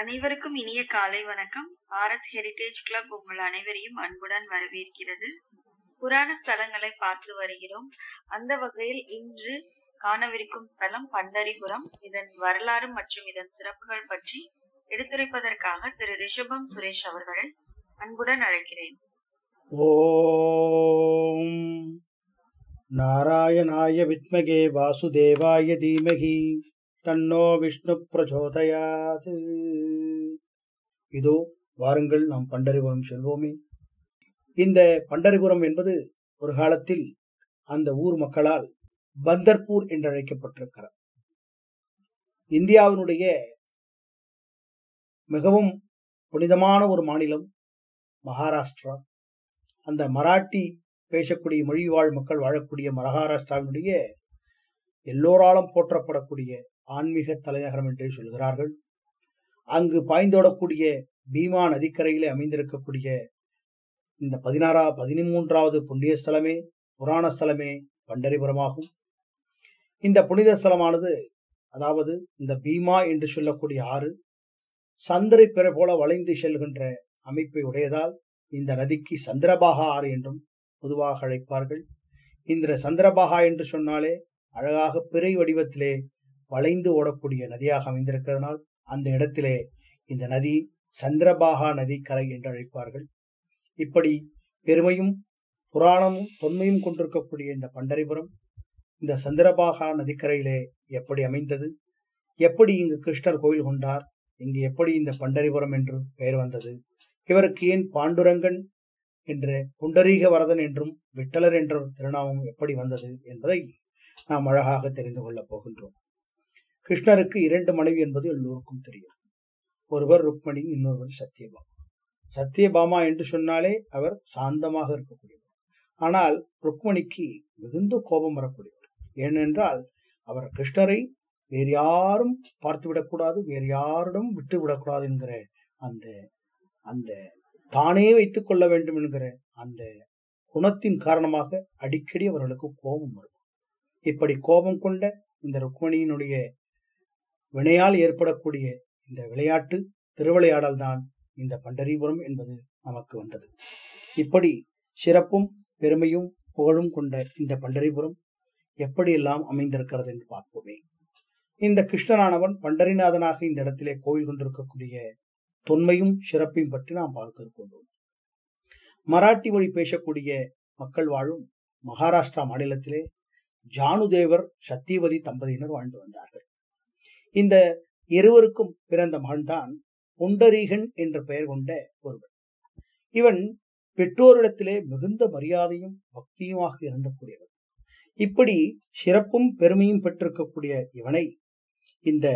அனைவருக்கும் இனிய காலை வணக்கம். பாரத் ஹெரிடேஜ் கிளப் உங்கள் அனைவரையும் அன்புடன் வரவேற்கிறது. புராண ஸ்தலங்களை பார்த்து வருகிறோம். அந்த வகையில் இன்று காணவிருக்கும் ஸ்தலம் பண்டரிபுரம். இதன் வரலாறு மற்றும் இதன் சிறப்புகள் பற்றி எடுத்துரைப்பதற்காக திரு ரிஷபம் சுரேஷ் அவர்களை அன்புடன் அழைக்கிறேன். ஓம் நாராயணாய வித்மகே வாசுதேவாய தீமகி. தன்னோ விஷ்ணு பிரச்சோதயாது இதோ வாருங்கள் நாம் பண்டரிபுரம் செல்வோமே. இந்த பண்டரிபுரம் என்பது ஒரு காலத்தில் அந்த ஊர் மக்களால் பந்தர்பூர் என்று அழைக்கப்பட்டிருக்கிறது இந்தியாவினுடைய மிகவும் புனிதமான ஒரு மாநிலம் மகாராஷ்டிரா. அந்த மராட்டி பேசக்கூடிய மொழி வாழ் மக்கள் வாழக்கூடிய மகாராஷ்டிராவினுடைய எல்லோராலும் போற்றப்படக்கூடிய ஆன்மீக தலைநகரம் என்றே சொல்கிறார்கள். அங்கு பாய்ந்தோடக்கூடிய பீமா நதிக்கரையிலே அமைந்திருக்கக்கூடிய இந்த பதினாறா பதிமூன்றாவது புண்ணிய ஸ்தலமே புராண ஸ்தலமே பண்டரிபுரமாகும். இந்த புனித ஸ்தலமானது அதாவது இந்த பீமா என்று சொல்லக்கூடிய ஆறு சந்திரை பிற போல வளைந்து செல்கின்ற அமைப்பை உடையதால் இந்த நதிக்கு சந்திரபாகா ஆறு என்றும் பொதுவாக அழைப்பார்கள். இந்த சந்திரபாகா என்று சொன்னாலே அழகாக பிறை வடிவத்திலே வளைந்து ஓடக்கூடிய நதியாக அமைந்திருக்கிறதுனால் அந்த இடத்திலே இந்த நதி சந்திரபாகா நதி கரை என்று அழைப்பார்கள். இப்படி பெருமையும் புராணமும் தொன்மையும் கொண்டிருக்கக்கூடிய இந்த பண்டரிபுரம் இந்த சந்திரபாகா நதிக்கரையிலே எப்படி அமைந்தது? எப்படி இங்கு கிருஷ்ணர் கோயில் கொண்டார்? இங்கு எப்படி இந்த பண்டரிபுரம் என்று பெயர் வந்தது? இவருக்கு ஏன் பாண்டுரங்கன் என்ற புண்டரீக வரதன் என்றும் விட்டலர் என்ற திருநாமம் எப்படி வந்தது என்பதை நாம் அழகாக தெரிந்து கொள்ளப் போகின்றோம். கிருஷ்ணருக்கு இரண்டு மனைவி என்பது எல்லோருக்கும் தெரியும். ஒருவர் ருக்மணி இன்னொருவர் சத்யபாமா. சத்யபாமா என்று சொன்னாலே அவர் சாந்தமாக இருக்கக்கூடியவர். ஆனால் ருக்மணிக்கு மிகுந்த கோபம் வரக்கூடியவர். ஏனென்றால் அவர் கிருஷ்ணரை வேறு யாரும் பார்த்து விடக்கூடாது வேறு யாரிடம் விட்டு விடக்கூடாது என்கிற அந்த அந்த தானே வைத்துக் கொள்ள வேண்டும் என்கிற அந்த குணத்தின் காரணமாக அடிக்கடி அவர்களுக்கு கோபம் வரும். இப்படி கோபம் கொண்ட இந்த ருக்மணியினுடைய வினையால் ஏற்படக்கூடிய இந்த விளையாட்டு திருவிளையாடல் தான் இந்த பண்டரிபுரம் என்பது நமக்கு வந்தது. இப்படி சிறப்பும் பெருமையும் புகழும் கொண்ட இந்த பண்டரிபுரம் எப்படியெல்லாம் அமைந்திருக்கிறது என்று பார்ப்போமே. இந்த கிருஷ்ணனானவன் பண்டரிநாதனாக இந்த இடத்திலே கோயில் கொண்டிருக்கக்கூடிய தொன்மையும் சிறப்பையும் பற்றி நாம் பார்க்க இருக்கின்றோம் மராட்டி மொழி பேசக்கூடிய மக்கள் வாழும் மகாராஷ்டிரா மாநிலத்திலே ஜானுதேவர் சத்தியவதி தம்பதியினர் வாழ்ந்து வந்தார்கள். இந்த இருவருக்கும் பிறந்த மகன்தான் புண்டரீகன் என்ற பெயர் கொண்ட ஒருவன். இவன் பெற்றோரிடத்திலே மிகுந்த மரியாதையும் பக்தியுமாக இருந்தக்கூடியவன். இப்படி சிறப்பும் பெருமையும் பெற்றிருக்கக்கூடிய இவனை இந்த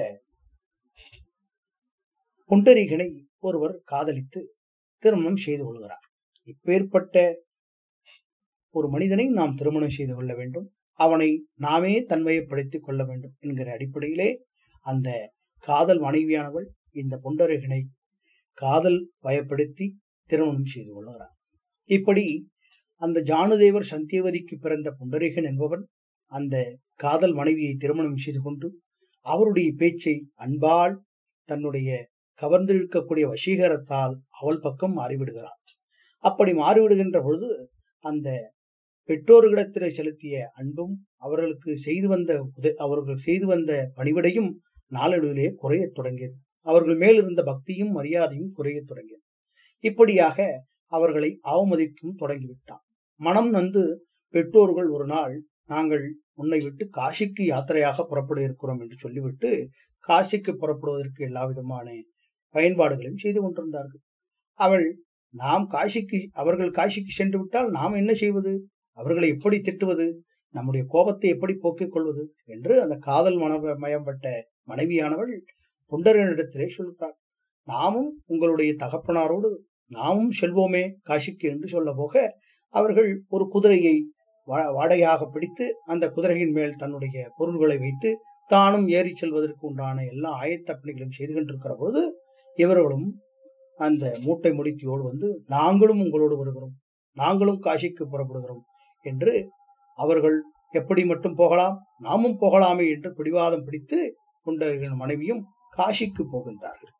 புண்டரீகனை ஒருவர் காதலித்து திருமணம் செய்து கொள்கிறார். இப்பேற்பட்ட ஒரு மனிதனை நாம் திருமணம் செய்து கொள்ள வேண்டும். அவனை நாமே தன்மையப்படுத்திக் கொள்ள வேண்டும் என்கிற அடிப்படையிலே அந்த காதல் மனைவியானவள் இந்த புண்டரீகனை காதல் பயப்படுத்தி திருமணம் செய்து கொள்கிறார். இப்படி அந்த ஜானுதேவர் சந்தியவதிக்கு பிறந்த புண்டரேகன் என்பவன் அந்த காதல் மனைவியை திருமணம் செய்து கொண்டு அவருடைய பேச்சை அன்பால் தன்னுடைய கவர்ந்திருக்கக்கூடிய வசீகரத்தால் அவள் பக்கம் மாறிவிடுகிறான் அப்படி மாறிவிடுகின்ற பொழுது அந்த பெற்றோர்களிடத்தில் செலுத்திய அன்பும் அவர்களுக்கு செய்து வந்த உத அவர்கள் செய்து வந்த பணிவிடையும் நாளடைவிலே குறையத் தொடங்கியது. அவர்கள் மேல் இருந்த பக்தியும் மரியாதையும் குறையத் தொடங்கியது. இப்படியாக அவர்களை அவமதிக்கும் தொடங்கிவிட்டான். மனம் நந்து பெற்றோர்கள் ஒரு நாள் நாங்கள் உன்னை விட்டு காசிக்கு யாத்திரையாக புறப்பட இருக்கிறோம் என்று சொல்லிவிட்டு காசிக்கு புறப்படுவதற்கு எல்லா விதமான பயன்பாடுகளையும் செய்து கொண்டிருந்தார்கள். அவள் நாம் காசிக்கு அவர்கள் காசிக்கு சென்று விட்டால் நாம் என்ன செய்வது? அவர்களை எப்படி திட்டுவது? நம்முடைய கோபத்தை எப்படி போக்கிக் கொள்வது? என்று அந்த காதல் மனமயம்பட்ட மனைவியானவள் புண்டரனிடத்திலே சொல்கிறாள் நாமும் உங்களுடைய தகப்பனாரோடு நாமும் செல்வோமே காசிக்கு என்று சொல்ல போக அவர்கள் ஒரு குதிரையை வாடகையாக பிடித்து அந்த குதிரையின் மேல் தன்னுடைய பொருள்களை வைத்து தானும் ஏறி செல்வதற்கு உண்டான எல்லா ஆயத்த பணிகளையும் செய்து கொண்டிருக்கிற பொழுது இவர்களும் அந்த மூட்டை முடித்தியோடு வந்து நாங்களும் உங்களோடு வருகிறோம் நாங்களும் காசிக்கு புறப்படுகிறோம் என்று அவர்கள் எப்படி மட்டும் போகலாம்? நாமும் போகலாமே என்று பிடிவாதம் பிடித்து குண்டர்களின் மனைவியும் காசிக்கு போகின்றார்கள்.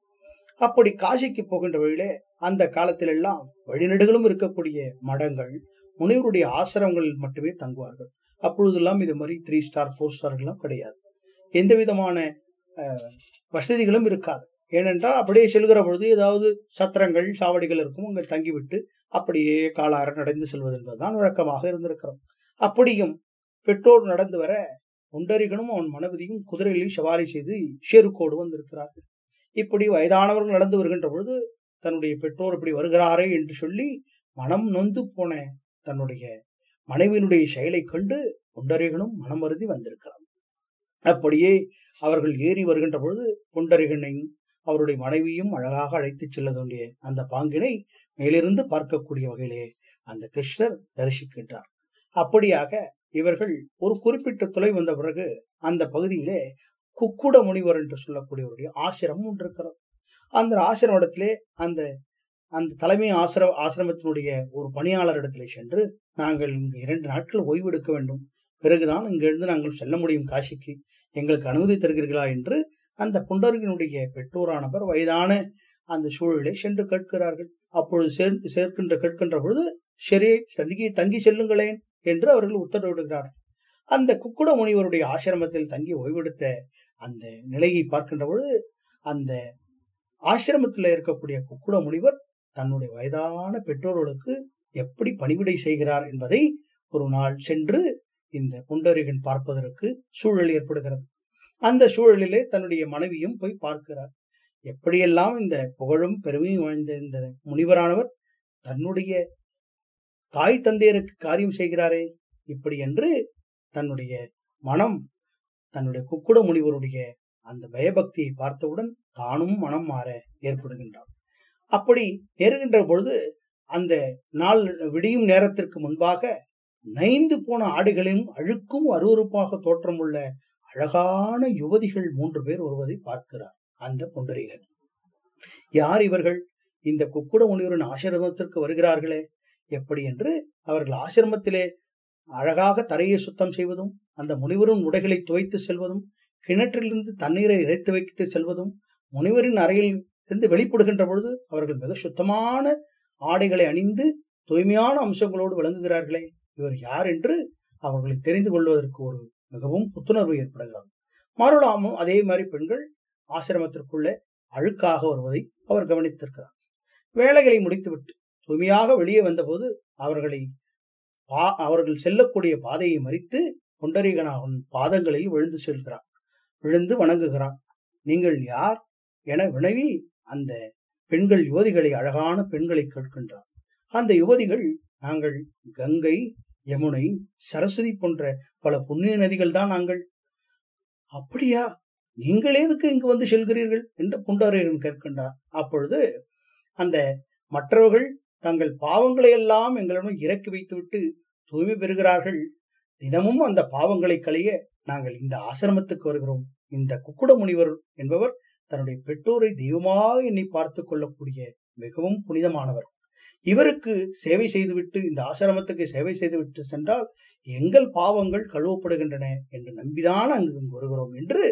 அப்படி காசிக்கு போகின்ற வழியிலே அந்த காலத்திலெல்லாம் வழிநெடுகளும் இருக்கக்கூடிய மடங்கள் முனிவருடைய ஆசிரமங்களில் மட்டுமே தங்குவார்கள். அப்பொழுதெல்லாம் இது மாதிரி த்ரீ ஸ்டார் ஃபோர் ஸ்டார்கள்லாம் கிடையாது. எந்த விதமான வசதிகளும் இருக்காது. ஏனென்றால் அப்படியே செல்கிற பொழுது ஏதாவது சத்திரங்கள் சாவடிகள் இருக்கும் அங்கே தங்கிவிட்டு அப்படியே காலார நடந்து செல்வது என்பதுதான் வழக்கமாக இருந்திருக்கிறோம் அப்படியும் பெற்றோர் நடந்து வர குண்டரிகனும் அவன் மனபதியும் குதிரைகளில் சவாரி செய்து ஷேருக்கோடு வந்திருக்கிறார்கள் இப்படி வயதானவர்கள் நடந்து வருகின்ற பொழுது தன்னுடைய பெற்றோர் இப்படி வருகிறாரே என்று சொல்லி மனம் நொந்து போன தன்னுடைய மனைவியினுடைய செயலை கண்டு குண்டரிகனும் மனம் வருதி வந்திருக்கிறார். அப்படியே அவர்கள் ஏறி வருகின்ற பொழுது புண்டரீகனையும் அவருடைய மனைவியும் அழகாக அழைத்துச் செல்ல வேண்டிய அந்த பாங்கினை மேலிருந்து பார்க்கக்கூடிய வகையிலே அந்த கிருஷ்ணர் தரிசிக்கின்றார். அப்படியாக இவர்கள் ஒரு குறிப்பிட்ட தொலை வந்த பிறகு அந்த பகுதியிலே குக்குட முனிவர் என்று சொல்லக்கூடியவருடைய ஆசிரமம் ஒன்று இருக்கிறது அந்த ஆசிரமத்திலே அந்த அந்த தலைமை ஆசிர ஆசிரமத்தினுடைய ஒரு பணியாளர் இடத்திலே சென்று நாங்கள் இங்கு இரண்டு நாட்கள் ஓய்வெடுக்க வேண்டும். பிறகுதான் இங்கிருந்து நாங்கள் செல்ல முடியும் காசிக்கு. எங்களுக்கு அனுமதி தருகிறீர்களா என்று அந்த புண்டரிகனுடைய பெற்றோரானவர் வயதான அந்த சூழலை சென்று கேட்கிறார்கள். அப்பொழுது சேர் சேர்க்கின்ற கேட்கின்ற பொழுது சரி தங்கி தங்கி செல்லுங்களேன். என்று அவர்கள் உத்தரவிடுகிறார்கள் அந்த குக்குட முனிவருடைய ஆசிரமத்தில் தங்கி ஓய்வெடுத்த அந்த நிலையை பார்க்கின்ற பொழுது அந்த ஆசிரமத்தில் இருக்கக்கூடிய குக்குட முனிவர் தன்னுடைய வயதான பெற்றோர்களுக்கு எப்படி பணிவிடை செய்கிறார் என்பதை ஒரு நாள் சென்று இந்த புண்டரிகன் பார்ப்பதற்கு சூழல் ஏற்படுகிறது. அந்த சூழலிலே தன்னுடைய மனைவியும் போய் பார்க்கிறார். எப்படியெல்லாம் இந்த புகழும் பெருமையும் வாய்ந்த இந்த முனிவரானவர் தன்னுடைய தாய் தந்தையருக்கு காரியம் செய்கிறாரே? இப்படி என்று தன்னுடைய மனம் தன்னுடைய குக்குட முனிவருடைய அந்த பயபக்தியை பார்த்தவுடன் தானும் மனம் மாற ஏற்படுகின்றான் அப்படி நேருகின்ற பொழுது அந்த நாள் விடியும் நேரத்திற்கு முன்பாக நைந்து போன ஆடுகளையும் அழுக்கும் அருவருப்பாக தோற்றமுள்ள அழகான யுவதிகள் மூன்று பேர் வருவதை பார்க்கிறார் அந்த புண்டரிகள் யார் இவர்கள்? இந்த குக்குட முனிவரின் ஆசிரமத்திற்கு வருகிறார்களே? எப்படி என்று அவர்கள் ஆசிரமத்திலே அழகாக தரையை சுத்தம் செய்வதும் அந்த முனிவரின் உடைகளை துவைத்து செல்வதும் கிணற்றிலிருந்து தண்ணீரை இறைத்து வைத்து செல்வதும் முனிவரின் அறையில் இருந்து வெளிப்படுகின்ற பொழுது அவர்கள் மிக சுத்தமான ஆடைகளை அணிந்து தூய்மையான அம்சங்களோடு விளங்குகிறார்களே இவர் யார் என்று அவர்களை தெரிந்து கொள்வதற்கு ஒரு மிகவும் புத்துணர்வு ஏற்படுகிறது. மறுலாமும் அதே மாதிரி பெண்கள் ஆசிரமத்திற்குள்ளே அழுக்காக வருவதை அவர் கவனித்திருக்கிறார். வேலைகளை முடித்துவிட்டு தூய்மையாக வெளியே வந்தபோது அவர்களை பா- அவர்கள் செல்லக்கூடிய பாதையை மறித்து புண்டரீகனாவின் பாதங்களில் விழுந்து செல்கிறார். விழுந்து வணங்குகிறார். நீங்கள் யார் என வினவி அந்த பெண்கள் யுவதிகளை அழகான பெண்களை கேட்கின்றார். அந்த யுவதிகள் நாங்கள் கங்கை யமுனை சரஸ்வதி போன்ற பல புண்ணிய நதிகள் தான் நாங்கள். அப்படியா? நீங்கள் எதுக்கு இங்கு வந்து செல்கிறீர்கள்? என்று புண்டரீகன் கேட்கின்றார். அப்பொழுது அந்த மற்றவர்கள் தங்கள் பாவங்களை எல்லாம் எங்களிடம் இறக்கி வைத்துவிட்டு தூய்மை பெறுகிறார்கள். தினமும் அந்த பாவங்களை களைய நாங்கள் இந்த ஆசிரமத்துக்கு வருகிறோம். இந்த குக்குட முனிவர் என்பவர் தன்னுடைய பெற்றோரை தெய்வமாக எண்ணி பார்த்து கொள்ளக்கூடிய மிகவும் புனிதமானவர். இவருக்கு சேவை செய்துவிட்டு இந்த ஆசிரமத்துக்கு சேவை செய்துவிட்டு சென்றால் எங்கள் பாவங்கள் கழுவப்படுகின்றன என்று நம்பிதான் அங்கு இங்கு வருகிறோம் என்று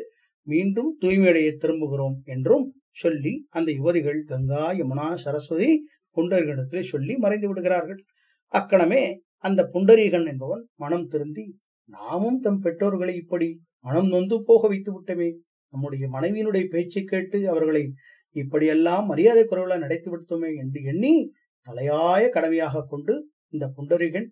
மீண்டும் தூய்மையடைய திரும்புகிறோம் என்றும் சொல்லி அந்த யுவதிகள் கங்கா யமுனா சரஸ்வதி புண்டரீகனிடத்திலே சொல்லி மறைந்து விடுகிறார்கள். அக்கணமே அந்த புண்டரீகன் என்பவன் மனம் திருந்தி நாமும் தம் பெற்றோர்களை இப்படி மனம் நொந்து போக வைத்து விட்டமே. நம்முடைய மனைவியினுடைய பேச்சை கேட்டு அவர்களை இப்படியெல்லாம் மரியாதை குறைவுல நடத்தி விடுத்தோமே என்று எண்ணி தலையாய கடமையாக கொண்டு இந்த புண்டரிகன்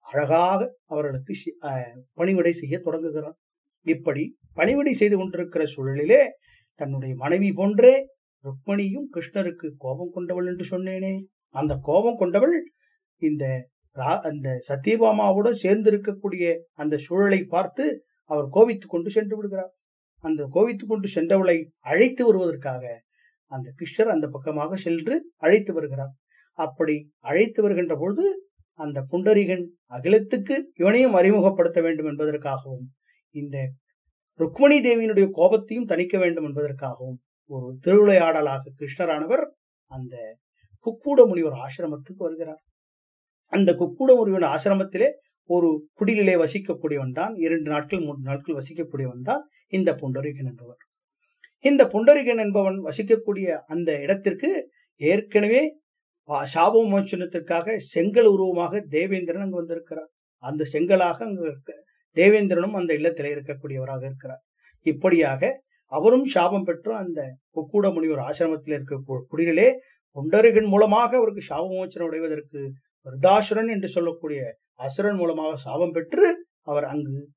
அழகாக அவர்களுக்கு சி- பணிவிடை செய்ய தொடங்குகிறான். இப்படி பணிவிடை செய்து கொண்டிருக்கிற சூழலிலே தன்னுடைய மனைவி போன்றே ருக்மணியும் கிருஷ்ணருக்கு கோபம் கொண்டவள் என்று சொன்னேனே. அந்த கோபம் கொண்டவள் இந்த ரா- அந்த சத்யபாமாவுடன் சேர்ந்து இருக்கக்கூடிய அந்த சூழலை பார்த்து அவர் கோவித்து கொண்டு சென்று விடுகிறார். அந்த கோவித்து கொண்டு சென்றவளை அழைத்து வருவதற்காக அந்த கிருஷ்ணர் அந்த பக்கமாக சென்று அழைத்து வருகிறார். அப்படி அழைத்து வருகின்ற பொழுது அந்த புண்டரிகன் அகிலத்துக்கு இவனையும் அறிமுகப்படுத்த வேண்டும் என்பதற்காகவும் இந்த ருக்மணி தேவியினுடைய கோபத்தையும் தணிக்க வேண்டும் என்பதற்காகவும் ஒரு திருவிளையாடலாக கிருஷ்ணரானவர் அந்த குக்கூட முனிவர் ஆசிரமத்துக்கு வருகிறார். அந்த குக்கூட முனிவன் ஆசிரமத்திலே ஒரு குடிலே வசிக்கக்கூடியவன் தான் இரண்டு நாட்கள் மூன்று நாட்கள் வசிக்கக்கூடியவன் தான் இந்த புண்டரீகன் என்பவர். இந்த புண்டரிகன் என்பவன் வசிக்கக்கூடிய அந்த இடத்திற்கு ஏற்கனவே சாபமோச்சனத்திற்காக செங்கல் உருவமாக தேவேந்திரன் அங்கு வந்திருக்கிறார். அந்த செங்கலாக அங்கு இருக்க- தேவேந்திரனும் அந்த இல்லத்திலே இருக்கக்கூடியவராக இருக்கிறார். இப்படியாக அவரும் சாபம் பெற்று அந்த குக்கூட முனிவர் ஆசிரமத்தில் இருக்க குடிகளே குடியிலே மூலமாக அவருக்கு சாபமோச்சனம் விமோசனம் அடைவதற்கு விருதாசுரன் என்று சொல்லக்கூடிய அசுரன் மூலமாக சாபம் பெற்று அவர் அங்கு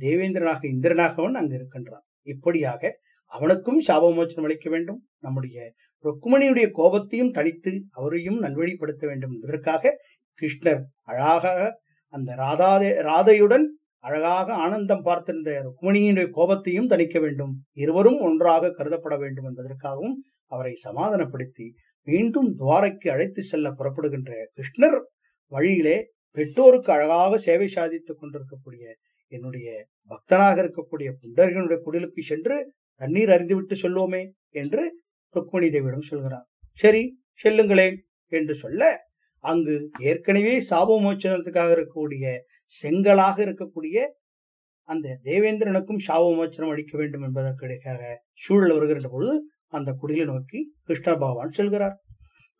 தேவேந்திரனாக இந்திரனாகவன் அங்கு இருக்கின்றான். இப்படியாக அவனுக்கும் சாபமோச்சனம் அளிக்க வேண்டும். நம்முடைய ருக்குமணியுடைய கோபத்தையும் தணித்து அவரையும் நல்வழிப்படுத்த வேண்டும். என்பதற்காக கிருஷ்ணர் அழகாக அந்த ராதாதே ராதையுடன் அழகாக ஆனந்தம் பார்த்திருந்த ருக்மிணியினுடைய கோபத்தையும் தணிக்க வேண்டும். இருவரும் ஒன்றாக கருதப்பட வேண்டும் என்பதற்காகவும் அவரை சமாதானப்படுத்தி மீண்டும் துவாரைக்கு அழைத்து செல்ல புறப்படுகின்ற கிருஷ்ணர் வழியிலே பெற்றோருக்கு அழகாக சேவை சாதித்துக் கொண்டிருக்கக்கூடிய என்னுடைய பக்தனாக இருக்கக்கூடிய புண்டர்களுடைய குடிலுக்கு சென்று தண்ணீர் அறிந்துவிட்டு சொல்லுவோமே என்று ருக்மிணி தேவியிடம் சொல்கிறார். சரி செல்லுங்களேன் என்று சொல்ல அங்கு ஏற்கனவே சாபமோச்சனத்துக்காக இருக்கக்கூடிய செங்கலாக இருக்கக்கூடிய அந்த தேவேந்திரனுக்கும் சாபமோச்சனம் அளிக்க வேண்டும் என்பதற்காக சூழல் வருகின்ற பொழுது அந்த குடிலை நோக்கி கிருஷ்ண பகவான் செல்கிறார்.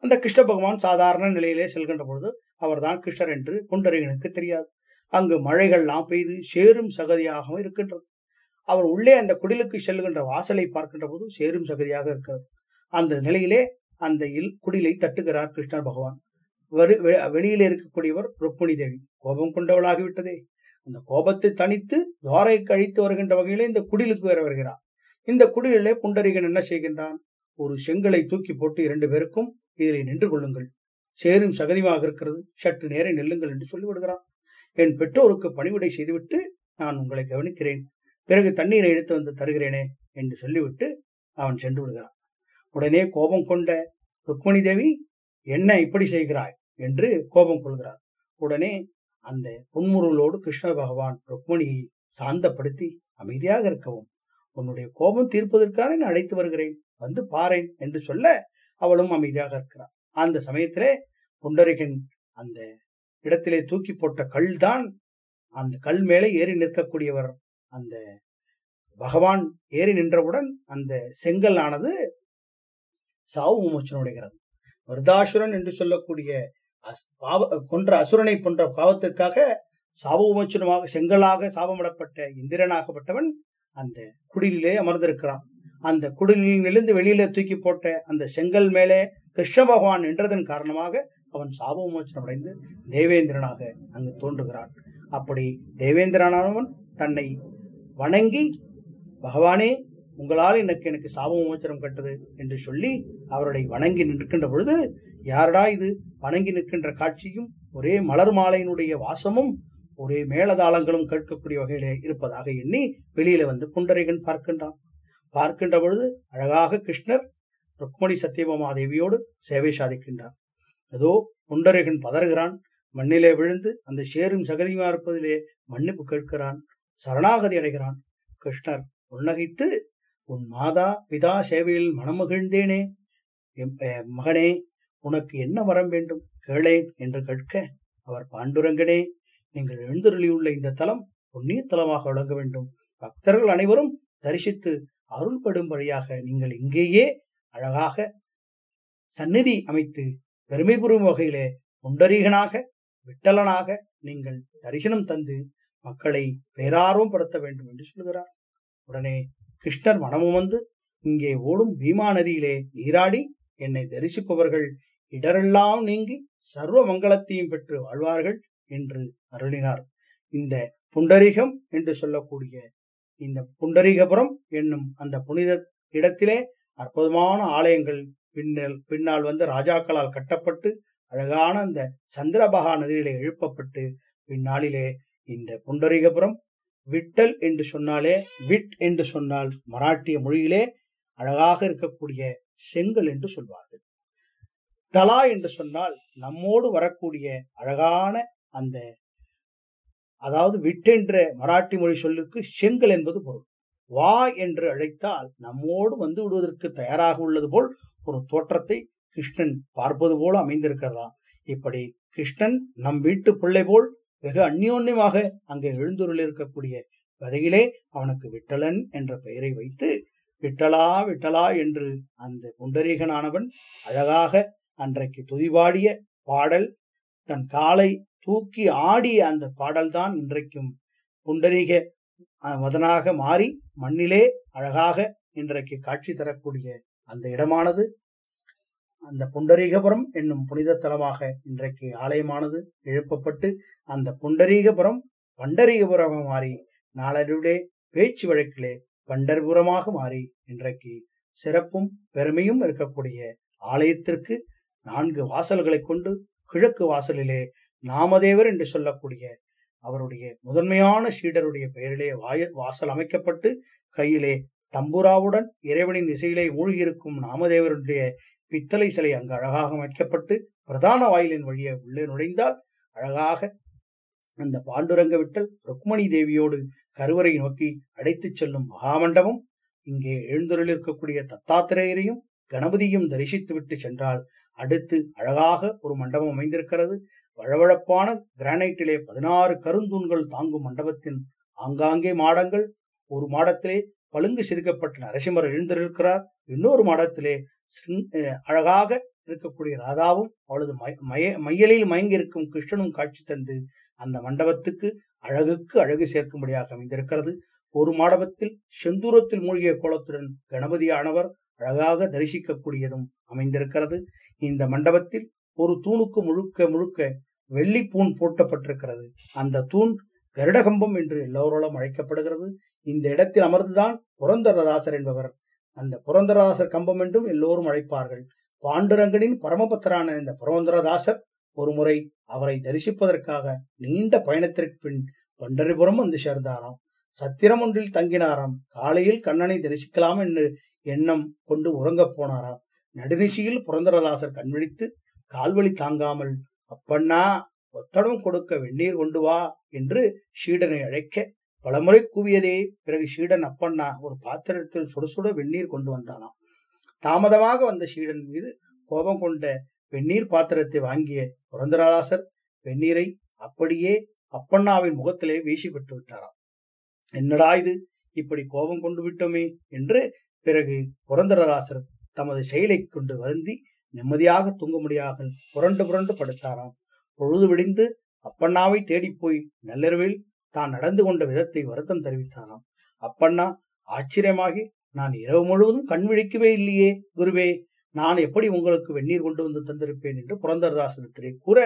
அந்த கிருஷ்ண பகவான் சாதாரண நிலையிலே செல்கின்ற பொழுது அவர்தான் கிருஷ்ணர் என்று புண்டரீகனுக்கு தெரியாது. அங்கு மழைகள்லாம் பெய்து சேரும் சகதியாகவும் இருக்கின்றது. அவர் உள்ளே அந்த குடிலுக்கு செல்கின்ற வாசலை பார்க்கின்ற போது சேரும் சகதியாக இருக்கிறது. அந்த நிலையிலே அந்த இல் குடிலை தட்டுகிறார் கிருஷ்ணர் பகவான். வரு வெ- இருக்கக்கூடியவர் ருக்மிணி தேவி. கோபம் கொண்டவளாகிவிட்டதே. அந்த கோபத்தை தனித்து துவாரை கழித்து வருகின்ற வகையிலே இந்த குடிலுக்கு வேற வருகிறார். இந்த குடிலே புண்டரிகன் என்ன செய்கின்றான்? ஒரு செங்கலை தூக்கி போட்டு இரண்டு பேருக்கும் இதில் நின்று கொள்ளுங்கள். சேரும் சகதியாக இருக்கிறது. சற்று நேரே நெல்லுங்கள் என்று சொல்லிவிடுகிறான் என் பெற்றோருக்கு பணிவிடை செய்துவிட்டு நான் உங்களை கவனிக்கிறேன். பிறகு தண்ணீரை எடுத்து வந்து தருகிறேனே என்று சொல்லிவிட்டு அவன் சென்று விடுகிறான். உடனே கோபம் கொண்ட ருக்மணி தேவி என்ன இப்படி செய்கிறாய்? என்று கோபம் கொள்கிறார். உடனே அந்த புன்முருளோடு கிருஷ்ண பகவான் ருக்மணியை சாந்தப்படுத்தி அமைதியாக இருக்கவும் உன்னுடைய கோபம் தீர்ப்பதற்காக நான் அழைத்து வருகிறேன் வந்து பாரேன் என்று சொல்ல அவளும் அமைதியாக இருக்கிறார் அந்த சமயத்திலே புண்டரிகன் அந்த இடத்திலே தூக்கி போட்ட கல் தான் அந்த கல் மேலே ஏறி நிற்கக்கூடியவர் அந்த பகவான் ஏறி நின்றவுடன் அந்த செங்கல் ஆனது சாவு விமோச்சனம் அடைகிறது. என்று சொல்லக்கூடிய பாவ கொன்ற அசுரனை போன்ற பாவத்திற்காக சாபமோச்சனமாக செங்கலாக சாபமிடப்பட்ட இந்திரனாகப்பட்டவன் அந்த குடிலே அமர்ந்திருக்கிறான். அந்த குடிலில் விழுந்து வெளியில தூக்கி போட்ட அந்த செங்கல் மேலே கிருஷ்ண பகவான் நின்றதன் காரணமாக அவன் சாபமோச்சனம் அடைந்து தேவேந்திரனாக அங்கு தோன்றுகிறான். அப்படி தேவேந்திரனானவன் தன்னை வணங்கி பகவானே உங்களால் எனக்கு எனக்கு சாபமோச்சனம் கட்டது என்று சொல்லி அவருடைய வணங்கி நிற்கின்ற பொழுது யாரடா இது வணங்கி நிற்கின்ற காட்சியும் ஒரே மலர் மாலையினுடைய வாசமும் ஒரே மேளதாளங்களும் கேட்கக்கூடிய வகையிலே இருப்பதாக எண்ணி வெளியில வந்து புண்டரீகன் பார்க்கின்றான். பார்க்கின்ற பொழுது அழகாக கிருஷ்ணர் ருக்மணி சத்தியபாமாதேவியோடு சேவை சாதிக்கின்றார். ஏதோ புண்டரீகன் பதறுகிறான். மண்ணிலே விழுந்து அந்த சேரும் சகதியுமா இருப்பதிலே மன்னிப்பு கேட்கிறான். சரணாகதி அடைகிறான். கிருஷ்ணர் புன்னகைத்து உன் மாதா பிதா சேவையில் மனமகிழ்ந்தேனே. எம்- மகனே உனக்கு என்ன வரம் வேண்டும்? கேளேன் என்று கேட்க அவர் பாண்டுரங்கனே நீங்கள் எழுந்தருளியுள்ள இந்த தலம் புண்ணிய தலமாக விளங்க வேண்டும். பக்தர்கள் அனைவரும் தரிசித்து அருள்படும் வழியாக நீங்கள் இங்கேயே அழகாக சந்நிதி அமைத்து பெருமை புரியும் வகையிலே புண்டரீகனாக விட்டலனாக நீங்கள் தரிசனம் தந்து மக்களை பேரார்வம் படுத்த வேண்டும் என்று சொல்கிறார். உடனே கிருஷ்ணர் மனமும் வந்து இங்கே ஓடும் பீமா நதியிலே நீராடி என்னை தரிசிப்பவர்கள் இடரெல்லாம் நீங்கி சர்வ மங்களத்தையும் பெற்று வாழ்வார்கள் என்று அருளினார். இந்த புண்டரீகம் என்று சொல்லக்கூடிய இந்த புண்டரீகபுரம் என்னும் அந்த புனித இடத்திலே அற்புதமான ஆலயங்கள் பின்னல் பின்னால் வந்து ராஜாக்களால் கட்டப்பட்டு அழகான அந்த சந்திரபகா நதியிலே எழுப்பப்பட்டு பின்னாளிலே இந்த புண்டரீகபுரம் விட்டல் என்று சொன்னாலே விட் என்று சொன்னால் மராட்டிய மொழியிலே அழகாக இருக்கக்கூடிய செங்கல் என்று சொல்வார்கள். டலா என்று சொன்னால் நம்மோடு வரக்கூடிய அழகான அந்த அதாவது விட்டென்ற மராட்டி மொழி சொல்லுக்கு செங்கல் என்பது பொருள். வா என்று அழைத்தால் நம்மோடு வந்து விடுவதற்கு தயாராக உள்ளது போல் ஒரு தோற்றத்தை கிருஷ்ணன் பார்ப்பது போல அமைந்திருக்கிறதாம். இப்படி கிருஷ்ணன் நம் வீட்டு பிள்ளை போல் வெகு அந்யோன்யமாக அங்கே எழுந்துருள் இருக்கக்கூடிய வதையிலே அவனுக்கு விட்டலன் என்ற பெயரை வைத்து விட்டலா விட்டலா என்று அந்த புண்டரீகனானவன் அழகாக அன்றைக்கு துதிபாடிய பாடல் தன் காலை தூக்கி ஆடிய அந்த பாடல்தான் இன்றைக்கும் புண்டரீக மதனாக மாறி மண்ணிலே அழகாக இன்றைக்கு காட்சி தரக்கூடிய அந்த இடமானது. அந்த புண்டரீகபுரம் என்னும் புனித தலமாக இன்றைக்கு ஆலயமானது எழுப்பப்பட்டு அந்த புண்டரீகபுரம் பண்டரீகபுரமாக மாறி நாளடைவிலே பேச்சு வழக்கிலே பண்டர்புரமாக மாறி இன்றைக்கு சிறப்பும் பெருமையும் இருக்கக்கூடிய ஆலயத்திற்கு நான்கு வாசல்களை கொண்டு கிழக்கு வாசலிலே நாமதேவர் என்று சொல்லக்கூடிய அவருடைய முதன்மையான சீடருடைய பெயரிலே வாய வாசல் அமைக்கப்பட்டு கையிலே தம்புராவுடன் இறைவனின் இசையிலே மூழ்கியிருக்கும் நாமதேவருடைய பித்தளை சிலை அங்கு அழகாக அமைக்கப்பட்டு பிரதான வாயிலின் வழியே உள்ளே நுழைந்தால் அழகாக அந்த பாண்டுரங்க விட்டல் ருக்மணி தேவியோடு கருவறை நோக்கி அடைத்துச் செல்லும் மகாமண்டபம் இங்கே எழுந்தருளில் இருக்கக்கூடிய தத்தாத்திரேயரையும் கணபதியும் தரிசித்துவிட்டு சென்றால் அடுத்து அழகாக ஒரு மண்டபம் அமைந்திருக்கிறது. வழவழப்பான கிரானைட்டிலே பதினாறு கருந்தூண்கள் தாங்கும் மண்டபத்தின் ஆங்காங்கே மாடங்கள். ஒரு மாடத்திலே பழுங்கு செதுக்கப்பட்ட நரசிம்மர் எழுந்திருக்கிறார். இன்னொரு மாடத்திலே அழகாக இருக்கக்கூடிய ராதாவும் அவளது மய- மய- மையலில் மயங்கி இருக்கும் கிருஷ்ணனும் காட்சி தந்து அந்த மண்டபத்துக்கு அழகுக்கு அழகு சேர்க்கும்படியாக அமைந்திருக்கிறது. ஒரு மாடபத்தில் செந்தூரத்தில் மூழ்கிய கோலத்துடன் கணபதியானவர் அழகாக தரிசிக்கக்கூடியதும் அமைந்திருக்கிறது. இந்த மண்டபத்தில் ஒரு தூணுக்கு முழுக்க முழுக்க வெள்ளி பூண் பூட்டப்பட்டிருக்கிறது. அந்த தூண் கருடகம்பம் என்று எல்லோராலும் அழைக்கப்படுகிறது. இந்த இடத்தில் அமர்ந்துதான் புரந்தரதாசர் என்பவர். அந்த புரந்தரதாசர் கம்பம் என்றும் எல்லோரும் அழைப்பார்கள். பாண்டுரங்கனின் பரமபத்தரான இந்த புரந்தரதாசர் ஒருமுறை அவரை தரிசிப்பதற்காக நீண்ட பயணத்திற்கு பின் பண்டரிபுரம் வந்து சேர்ந்தாராம். சத்திரம் ஒன்றில் தங்கினாராம். காலையில் கண்ணனை தரிசிக்கலாம் என்று எண்ணம் கொண்டு உறங்கப் போனாராம். நடுநிசியில் புரந்தரதாசர் கண்விழித்து கால்வழி தாங்காமல் அப்பண்ணா ஒத்தடம் கொடுக்க வெந்நீர் கொண்டு வா என்று ஷீடனை அழைக்க பலமுறை கூவியதே பிறகு ஷீடன் அப்பண்ணா ஒரு பாத்திரத்தில் சுட சுட வெந்நீர் கொண்டு வந்தானாம். தாமதமாக வந்த ஷீடன் மீது கோபம் கொண்ட வெந்நீர் பாத்திரத்தை வாங்கிய புரந்தரதாசர் வெந்நீரை அப்படியே அப்பண்ணாவின் முகத்திலே வீசி விட்டு விட்டாராம். என்னடா இது? இப்படி கோபம் கொண்டு விட்டோமே என்று பிறகு புரந்தரதாசர் தமது செயலை கொண்டு வருந்தி நிம்மதியாக தூங்க முடியாமல் புரண்டு புரண்டு படுத்தாராம். பொழுது விடிந்து அப்பண்ணாவை தேடிப் போய் நள்ளிரவில் தான் நடந்து கொண்ட விதத்தை வருத்தம் தெரிவித்தாராம். அப்பண்ணா ஆச்சரியமாகி நான் இரவு முழுவதும் கண் விழிக்கவே இல்லையே குருவே! நான் எப்படி உங்களுக்கு வெந்நீர் கொண்டு வந்து தந்திருப்பேன்? என்று புரந்தரதாசனத்திலே கூற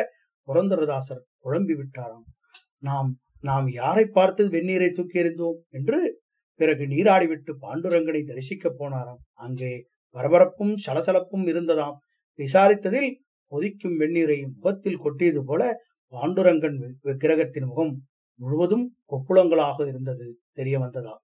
புரந்தரதாசர் குழம்பி விட்டாராம். நாம் நாம் யாரை பார்த்து வெந்நீரை தூக்கி எறிந்தோம்? என்று பிறகு நீராடிவிட்டு பாண்டுரங்கனை தரிசிக்கப் போனாராம். அங்கே பரபரப்பும் சலசலப்பும் இருந்ததாம். விசாரித்ததில் கொதிக்கும் வெந்நீரை முகத்தில் கொட்டியது போல பாண்டுரங்கன் வி- விக்கிரகத்தின் முகம் முழுவதும் கொப்புளங்களாக இருந்தது தெரிய வந்ததாம்.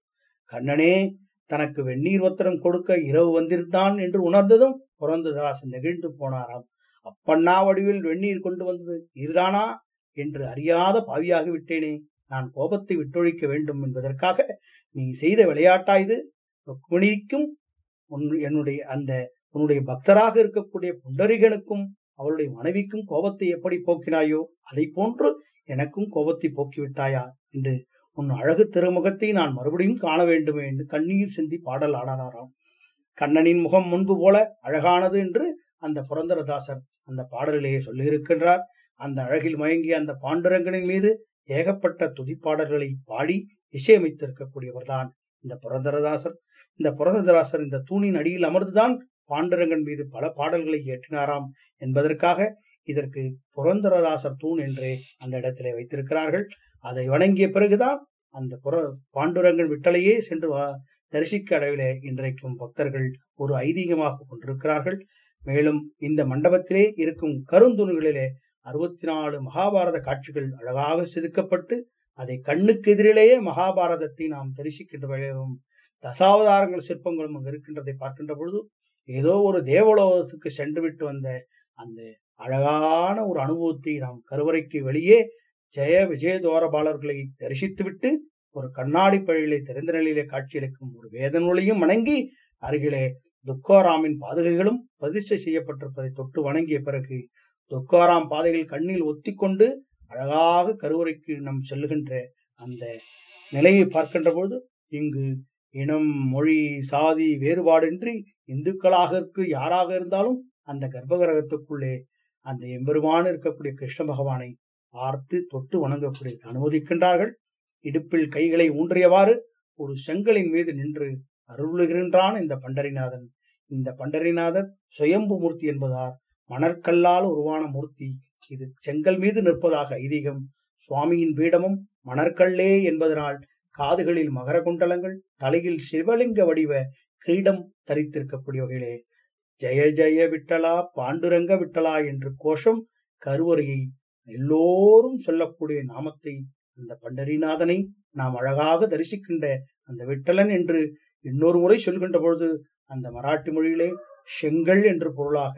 கண்ணனே தனக்கு வெந்நீர் ஒத்தரம் கொடுக்க இரவு வந்திருந்தான் என்று உணர்ந்ததும் புரந்ததாசன் நெகிழ்ந்து போனாராம். அப்பண்ணா வடிவில் வெந்நீர் கொண்டு வந்தது நீர்தானா? என்று அறியாத பாவியாகி விட்டேனே. நான் கோபத்தை விட்டொழிக்க வேண்டும் என்பதற்காக நீ செய்த விளையாட்டா இது? ருக்மிணிக்கும் உன் என்னுடைய அந்த உன்னுடைய பக்தராக இருக்கக்கூடிய புண்டரிகனுக்கும் அவளுடைய மனைவிக்கும் கோபத்தை எப்படி போக்கினாயோ அதை போன்று எனக்கும் கோபத்தை போக்கிவிட்டாயா என்று உன் அழகு திருமுகத்தை நான் மறுபடியும் காண வேண்டுமே என்று கண்ணீர் சிந்தி பாடல் ஆடாராம் கண்ணனின் முகம் முன்பு போல அழகானது என்று அந்த புரந்தரதாசர் அந்த பாடலிலேயே சொல்லியிருக்கின்றார். அந்த அழகில் மயங்கிய அந்த பாண்டுரங்கனின் மீது ஏகப்பட்ட துதிப்பாடல்களை பாடி இசையமைத்திருக்கக்கூடியவர்தான் இந்த புரந்தரதாசர். இந்த புரதராசர் இந்த தூணின் அடியில் அமர்ந்துதான் பாண்டுரங்கன் மீது பல பாடல்களை இயற்றினாராம் என்பதற்காக இதற்கு புரந்தரதாசர் தூண் என்றே அந்த இடத்திலே வைத்திருக்கிறார்கள். அதை வணங்கிய பிறகுதான் அந்த புற பாண்டுரங்கன் விட்டலையே சென்று வா- தரிசிக்க அளவிலே இன்றைக்கும் பக்தர்கள் ஒரு ஐதீகமாக கொண்டிருக்கிறார்கள். மேலும் இந்த மண்டபத்திலே இருக்கும் கருந்துணிகளிலே அறுபத்தி நாலு மகாபாரத காட்சிகள் அழகாக செதுக்கப்பட்டு அதை கண்ணுக்கு எதிரிலேயே மகாபாரதத்தை நாம் தரிசிக்கின்ற தசாவதாரங்கள் சிற்பங்களும் அங்கு இருக்கின்றதை பார்க்கின்ற பொழுது ஏதோ ஒரு தேவலோகத்துக்கு சென்றுவிட்டு வந்த அந்த அழகான ஒரு அனுபவத்தை நாம் கருவறைக்கு வெளியே ஜெய விஜயதோரபாலர்களை தரிசித்துவிட்டு ஒரு கண்ணாடி பழியிலே திறந்த நிலையிலே காட்சியளிக்கும் ஒரு வேத நூலையும் வணங்கி அருகிலே துக்கோராமின் பாதுகைகளும் பதிஷ்டை செய்யப்பட்டிருப்பதை தொட்டு வணங்கிய பிறகு துக்காராம் பாதைகள் கண்ணில் ஒத்திக்கொண்டு அழகாக கருவறைக்கு நாம் செல்லுகின்ற அந்த நிலையை பார்க்கின்ற பொழுது இங்கு இனம் மொழி சாதி வேறுபாடின்றி இந்துக்களாக இருக்கு யாராக இருந்தாலும் அந்த கர்ப்பகிரகத்துக்குள்ளே அந்த எம்பெருமான் இருக்கக்கூடிய கிருஷ்ண பகவானை பார்த்து தொட்டு வணங்கக்கூடிய அனுமதிக்கின்றார்கள். இடுப்பில் கைகளை ஊன்றியவாறு ஒரு செங்கலின் மீது நின்று அருளுகின்றான் இந்த பண்டரிநாதன். இந்த பண்டரிநாதர் சுயம்பு மூர்த்தி என்பதால் மணற்கல்லால் உருவான மூர்த்தி. இது செங்கல் மீது நிற்பதாக ஐதீகம். சுவாமியின் பீடமும் மணற்கல்லே என்பதனால் காதுகளில் மகர குண்டலங்கள் தலையில் சிவலிங்க வடிவ கிரீடம் தரித்திருக்கக்கூடிய வகையிலே ஜெய ஜெய விட்டலா பாண்டுரங்க விட்டலா என்று கோஷம் கருவறையை எல்லோரும் சொல்லக்கூடிய நாமத்தை அந்த பண்டரிநாதனை நாம் அழகாக தரிசிக்கின்ற அந்த விட்டலன் என்று இன்னொரு முறை சொல்கின்ற பொழுது அந்த மராட்டி மொழியிலே செங்கல் என்று பொருளாக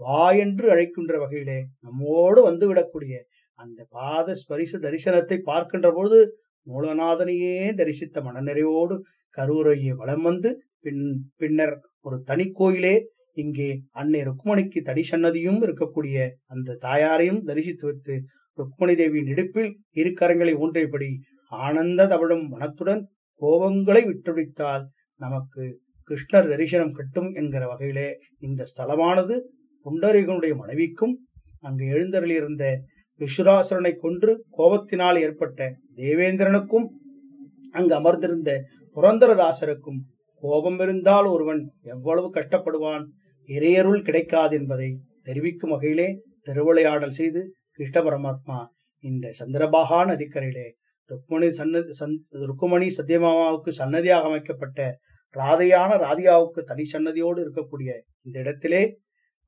வா என்று அழைக்கின்ற வகையிலே நம்மோடு வந்து விடக்கூடிய அந்த பாத ஸ்பரிச தரிசனத்தை பார்க்கின்ற பொழுது மூலநாதனையே தரிசித்த மனநிறைவோடு கருவுரையை வலம் வந்து பின் பின்னர் ஒரு தனி கோயிலே இங்கே அன்னை ருக்மணிக்கு தனி சன்னதியும் இருக்கக்கூடிய அந்த தாயாரையும் தரிசித்து வைத்து ருக்மணி தேவியின் இடுப்பில் இரு கரங்களை ஊன்றியபடி ஆனந்த தவழும் மனத்துடன் கோபங்களை விட்டுடித்தால் நமக்கு கிருஷ்ணர் தரிசனம் கட்டும் என்கிற வகையிலே இந்த ஸ்தலமானது புண்டரீகனுடைய மனைவிக்கும் அங்கு எழுந்தருளியிருந்த விஸ்வராசுரனை கொன்று கோபத்தினால் ஏற்பட்ட தேவேந்திரனுக்கும் அங்கு அமர்ந்திருந்த புரந்தரதாசருக்கும் கோபம் இருந்தால் ஒருவன் எவ்வளவு கஷ்டப்படுவான்? இறையருள் கிடைக்காது என்பதை தெரிவிக்கும் வகையிலே திருவிளையாடல் செய்து கிருஷ்ண பரமாத்மா இந்த சந்திரபாகா நதிக்கரையிலே ருக்மணி சன்னதி சந் ருக்குமணி சத்யமாமாவுக்கு சன்னதியாக அமைக்கப்பட்ட ராதையான ராதியாவுக்கு தனி சன்னதியோடு இருக்கக்கூடிய இந்த இடத்திலே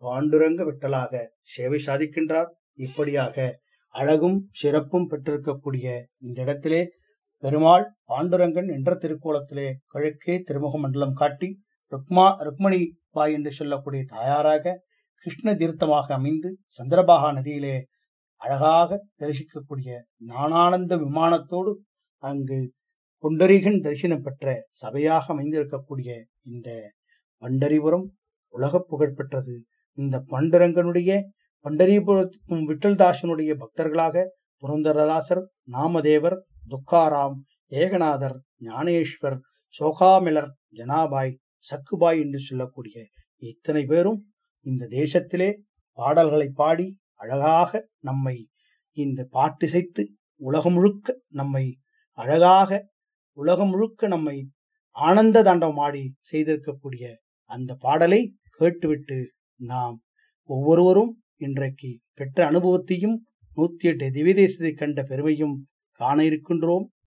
பாண்டுரங்க விட்டலாக சேவை சாதிக்கின்றார். இப்படியாக அழகும் சிறப்பும் பெற்றிருக்கக்கூடிய இந்த இடத்திலே பெருமாள் பாண்டுரங்கன் என்ற திருக்கோலத்திலே கிழக்கே திருமுக மண்டலம் காட்டி ருக்மா ருக்மணி பாய் என்று சொல்லக்கூடிய தாயாராக கிருஷ்ண தீர்த்தமாக அமைந்து சந்திரபாகா நதியிலே அழகாக தரிசிக்கக்கூடிய நானானந்த விமானத்தோடு அங்கு புண்டரீகன் தரிசனம் பெற்ற சபையாக அமைந்திருக்கக்கூடிய இந்த பண்டரிபுரம் உலக புகழ்பெற்றது. இந்த பண்டரங்கனுடைய பண்டரிபுரத்துக்கும் விட்டல்தாசனுடைய பக்தர்களாக புரந்தரதாசர் நாமதேவர் துக்காராம் ஏகநாதர் ஞானேஸ்வர் சோகாமிலர் ஜனாபாய் சக்குபாய் என்று சொல்லக்கூடிய இத்தனை பேரும் இந்த தேசத்திலே பாடல்களை பாடி அழகாக நம்மை இந்த பாட்டிசைத்து உலகம் முழுக்க நம்மை அழகாக உலகம் முழுக்க நம்மை ஆனந்த தாண்டவம் ஆடி செய்திருக்கக்கூடிய அந்த பாடலை கேட்டுவிட்டு நாம் ஒவ்வொருவரும் இன்றைக்கு பெற்ற அனுபவத்தையும் நூத்தி எட்டு திவ்யதேசத்தை கண்ட பெருமையும் காண இருக்கின்றோம்.